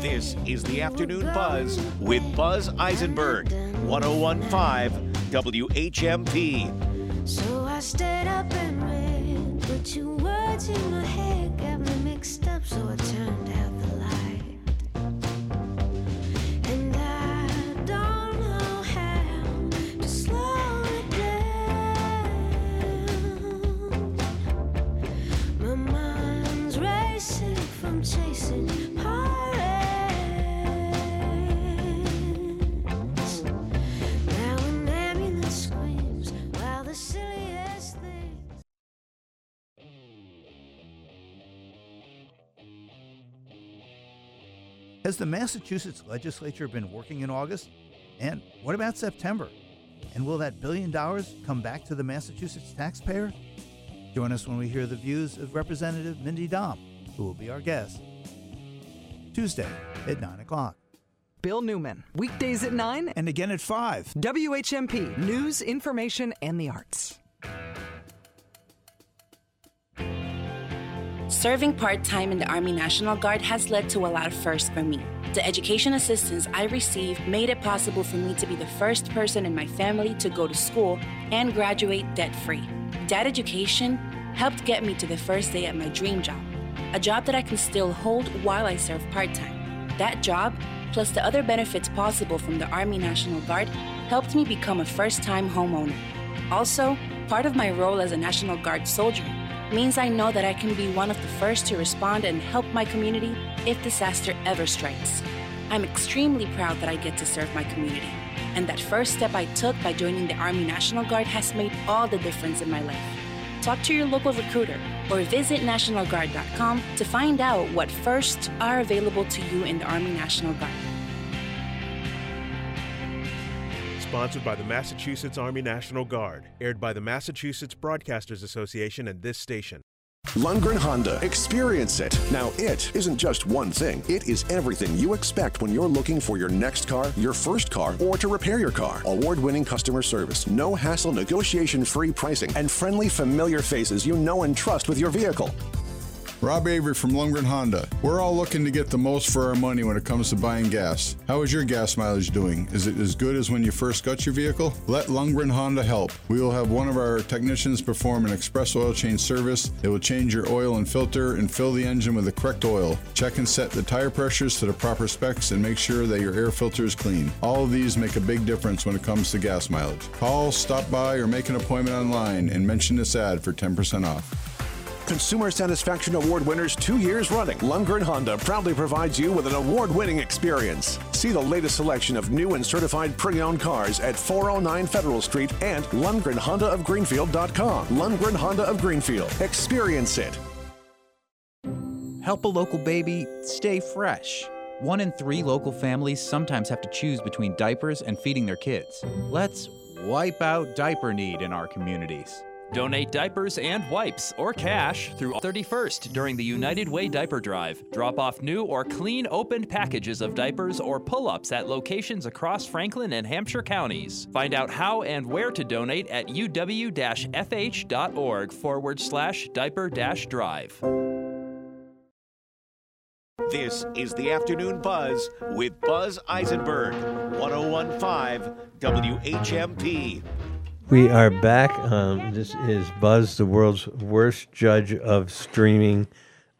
This is the Afternoon Buzz with Buzz Eisenberg, 1015 WHMP. So I stayed up and read, but words in my head got me mixed up, so I turned out Has the Massachusetts legislature been working in August? And what about September? And will that billion dollars come back to the Massachusetts taxpayer? Join us when we hear the views of Representative Mindy Domb, who will be our guest. Tuesday at 9 o'clock. Bill Newman, weekdays at 9 and again at 5. WHMP, news, information, and the arts. Serving part time in the Army National Guard has led to a lot of firsts for me. The education assistance I received made it possible for me to be the first person in my family to go to school and graduate debt free. That education helped get me to the first day at my dream job, a job that I can still hold while I serve part time. That job, plus the other benefits possible from the Army National Guard, helped me become a first time homeowner. Also, part of my role as a National Guard soldier means I know that I can be one of the first to respond and help my community if disaster ever strikes. I'm extremely proud that I get to serve my community, and that first step I took by joining the Army National Guard has made all the difference in my life. Talk to your local recruiter or visit NationalGuard.com to find out what firsts are available to you in the Army National Guard. Sponsored by the Massachusetts Army National Guard. Aired by the Massachusetts Broadcasters Association and this station. Lundgren Honda. Experience it. Now, it isn't just one thing, it is everything you expect when you're looking for your next car, your first car, or to repair your car. Award winning customer service, no hassle, negotiation free pricing, and friendly, familiar faces you know and trust with your vehicle. Rob Avery from Lundgren Honda. We're all looking to get the most for our money when it comes to buying gas. How is your gas mileage doing? Is it as good as when you first got your vehicle? Let Lundgren Honda help. We will have one of our technicians perform an express oil change service. It will change your oil and filter and fill the engine with the correct oil. Check and set the tire pressures to the proper specs and make sure that your air filter is clean. All of these make a big difference when it comes to gas mileage. Call, stop by, or make an appointment online and mention this ad for 10% off. Consumer Satisfaction Award winners two years running, Lundgren Honda proudly provides you with an award winning experience. See the latest selection of new and certified pre owned cars at 409 Federal Street and Lundgren Honda of LundgrenHondaofGreenfield.com. Lundgren Honda of Greenfield. Experience it. Help a local baby stay fresh. One in three local families sometimes have to choose between diapers and feeding their kids. Let's wipe out diaper need in our communities. Donate diapers and wipes or cash through 31st during the United Way Diaper Drive. Drop off new or clean opened packages of diapers or pull ups at locations across Franklin and Hampshire counties. Find out how and where to donate at uw fh.org forward slash diaper dash drive. This is the Afternoon Buzz with Buzz Eisenberg, 1015 WHMP. We are back. Um, this is Buzz, the world's worst judge of streaming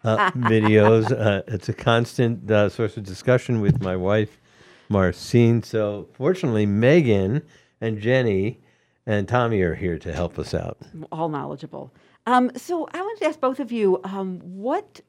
uh, (laughs) videos. Uh, it's a constant uh, source of discussion with my wife, Marcine. So, fortunately, Megan and Jenny and Tommy are here to help us out. all knowledgeable. Um, so I wanted to ask both of you, um, what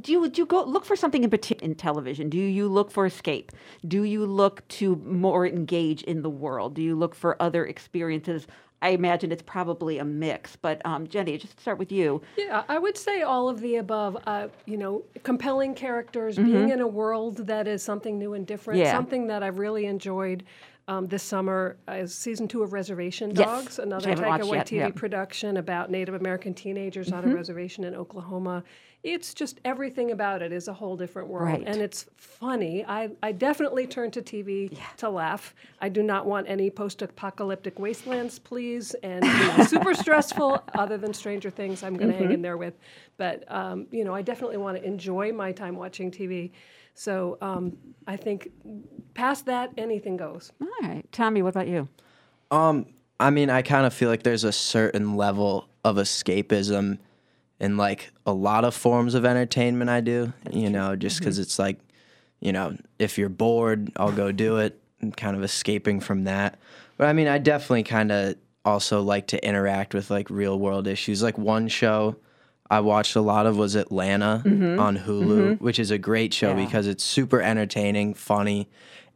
do you do you go look for something in particular in television? Do you look for escape? Do you look to more engage in the world? Do you look for other experiences? I imagine it's probably a mix. But um, Jenny, just to start with you. Yeah, I would say all of the above. Uh, you know, compelling characters, being Mhm. in a world that is something new and different. Yeah. Something that I've really enjoyed um, this summer is season two of Reservation Dogs, I another Taika Waititi yeah. production about Native American teenagers on a Mhm. reservation in Oklahoma. It's just everything about it is a whole different world, Right. and it's funny. I, I definitely turn to TV to laugh. I do not want any post-apocalyptic wastelands, please, and (laughs) you know, super stressful. Other than Stranger Things, I'm going to hang Mhm. in there with. But um, you know, I definitely want to enjoy my time watching TV. So um, I think past that, anything goes. All right, Tommy, what about you? Um, I mean, I kind of feel like there's a certain level of escapism in like a lot of forms of entertainment I do, you know, just because it's like, you know, if you're bored, I'll go do it and kind of escaping from that. But I mean, I definitely kind of also like to interact with like real world issues. Like one show I watched a lot of was Atlanta Mhm. on Hulu, Mhm. which is a great show Yeah. because it's super entertaining, funny,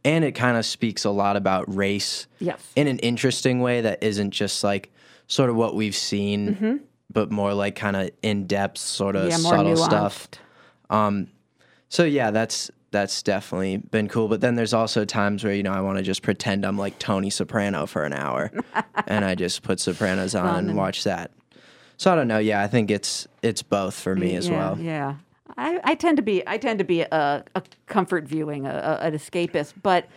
and it kind of speaks a lot about race Yes. in an interesting way that isn't just like sort of what we've seen, Mhm. But more like kind of in depth, sort of Yeah, subtle stuff. Um, so yeah, that's that's definitely been cool. But then there's also times where you know I want to just pretend I'm like Tony Soprano for an hour, (laughs) and I just put Sopranos on and watch that. So I don't know. Yeah, I think it's it's both for me as yeah, well. Yeah, I, I tend to be I tend to be a, a comfort viewing, a, a, an escapist, but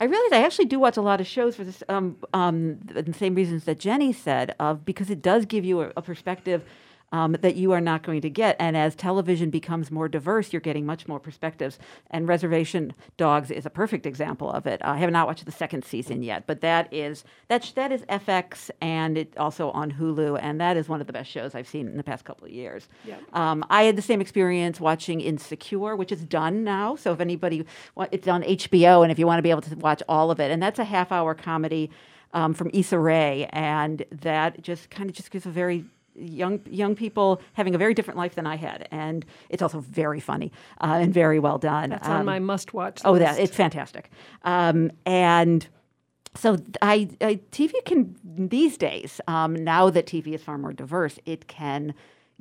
I realize I actually do watch a lot of shows for this um, um, the same reasons that Jenny said, of because it does give you a, a perspective. Um, that you are not going to get. And as television becomes more diverse, you're getting much more perspectives. And Reservation Dogs is a perfect example of it. I have not watched the second season yet, but that is that sh- that is FX and it also on Hulu, and that is one of the best shows I've seen in the past couple of years. Yeah. Um, I had the same experience watching Insecure, which is done now. So if anybody, it's on HBO, and if you want to be able to watch all of it, and that's a half-hour comedy um, from Issa Rae, and that just kind of just gives a very young young people having a very different life than I had, and it's also very funny uh, and very well done. That's on Um, my must-watch Oh, that it's fantastic, um, and. So I, I TV can these days um, now that TV is far more diverse, it can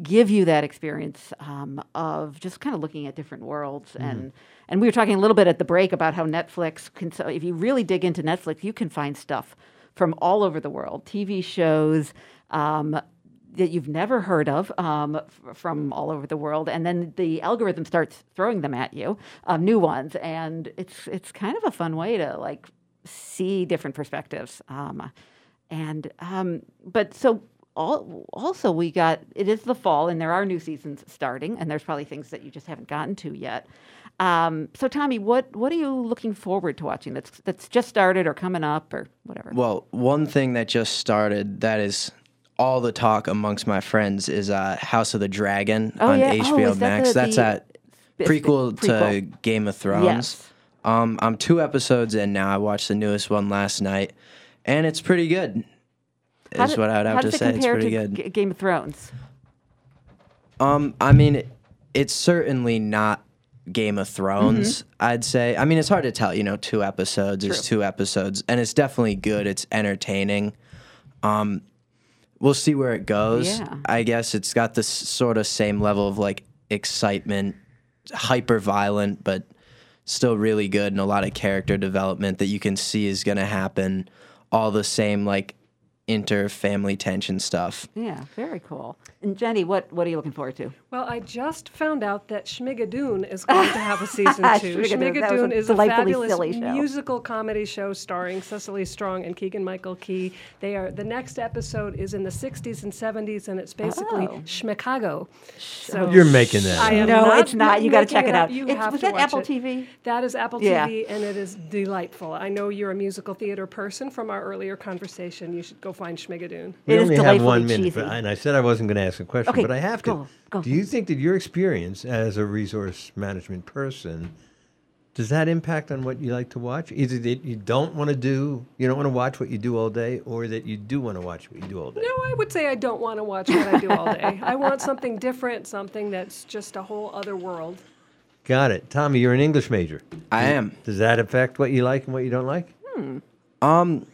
give you that experience um, of just kind of looking at different worlds and and we were talking a little bit at the break about how Netflix can so if you really dig into Netflix you can find stuff from all over the world TV shows um, that you've never heard of um, f- from all over the world, and then the algorithm starts throwing them at you, um, new ones, and it's it's kind of a fun way to like see different perspectives. Um, and um, but so all, also we got it is the fall and there are new seasons starting and there's probably things that you just haven't gotten to yet. Um, so Tommy, what what are you looking forward to watching that's that's just started or coming up or whatever? Well, one thing that just started that is all the talk amongst my friends is uh, House of the Dragon Oh, on yeah. Oh, HBO is that Max. the- That's the a sp- prequel, to? Game of Thrones. Yes. Um, I'm two episodes in now. I watched the newest one last night, and it's pretty good. How Is what I'd have to say. It's pretty to good. G- Game of Thrones. Um, I mean, it, it's certainly not Game of Thrones. I'd say. I mean, it's hard to tell. You know, two episodes is True. two episodes, and it's definitely good. It's entertaining. Um, we'll see where it goes. Yeah. I guess it's got this sort of same level of like excitement, hyper violent, but still really good, and a lot of character development that you can see is going to happen. All the same, like inter family tension stuff. Yeah, very cool. And Jenny, what what are you looking forward to? Well, I just found out that Schmigadoon is going to have a season (laughs) ah, two. Schmigadoon, that was a Schmigadoon is a delightfully fabulous silly show. musical comedy show starring Cecily Strong and Keegan Michael Key. They are the next episode is in the 60s and 70s, and it's basically Oh. Schmicago. So You're making that I up. No, not it's not. You gotta check it out. You It's- have was to that watch Apple it. TV? That is Apple Yeah. TV, and it is delightful. I know you're a musical theater person from our earlier conversation. You should go find Schmigadoon. We It is only have one delightfully minute, but, cheesy. and I said I wasn't going to ask a question, Okay, but I have to. go, go. Do you think that your experience as a resource management person does that impact on what you like to watch? Either that you don't want to do, you don't want to watch what you do all day, or that you do want to watch what you do all day. No, I would say I don't want to watch what I do all day. I want something different, something that's just a whole other world. Got it, Tommy. You're an English major. I am. Does that affect what you like and what you don't like? Um,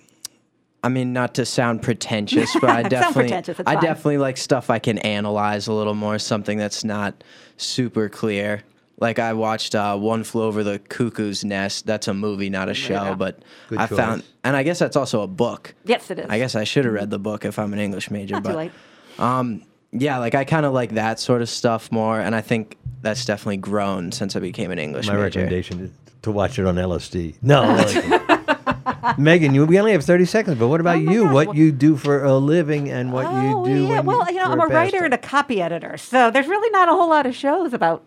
I mean, not to sound pretentious, but I (laughs) definitely, pretentious, I fine. definitely like stuff I can analyze a little more. Something that's not super clear. Like I watched uh, One Flew Over the Cuckoo's Nest. That's a movie, not a show, Yeah. but Good I found, and I guess that's also a book. Yes, it is. I guess I should have read the book if I'm an English major. Not too but late. um, yeah, like I kind of like that sort of stuff more, and I think that's definitely grown since I became an English major. My major. recommendation is to watch it on LSD. No, like- (laughs) Megan, you we only have thirty seconds. But what about you? what you do for a living and what Oh, you do? yeah. Well, you know, I'm a writer and a copy editor, so there's really not a whole lot of shows about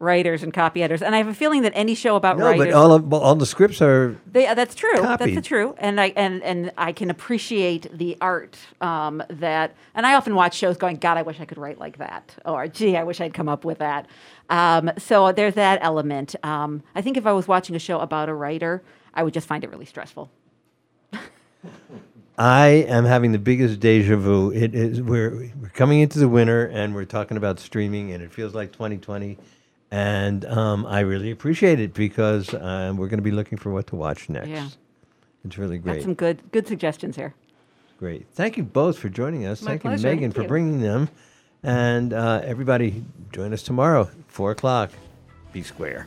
writers and copy editors. And I have a feeling that any show about No, writers, but all of all the scripts are They, uh, that's true. copied. That's true, and I and and I can appreciate the art um, that. And I often watch shows going, "God, I wish I could write like that," or "Gee, I wish I'd come up with that." Um, so there's that element. Um, I think if I was watching a show about a writer, I would just find it really stressful. I am having the biggest deja vu. It is we're we're coming into the winter and we're talking about streaming, and it feels like 2020. And um, I really appreciate it because uh, we're going to be looking for what to watch next. Yeah. It's really Got great. some good good suggestions here. Great. Thank you both for joining us. My Thank pleasure. you, Megan, Thank for you. bringing them. And uh, everybody, join us tomorrow, 4 o'clock. Be square.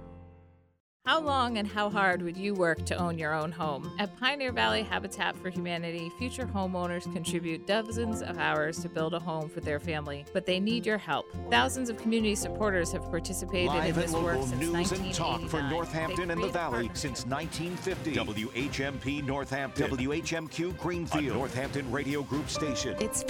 How long and how hard would you work to own your own home? At Pioneer Valley Habitat for Humanity, future homeowners contribute dozens of hours to build a home for their family, but they need your help. Thousands of community supporters have participated in Live this and work local since news and talk for Northampton and the create Valley since 1950. WHMP Northampton. WHMQ Greenfield. A Northampton Radio Group station. It's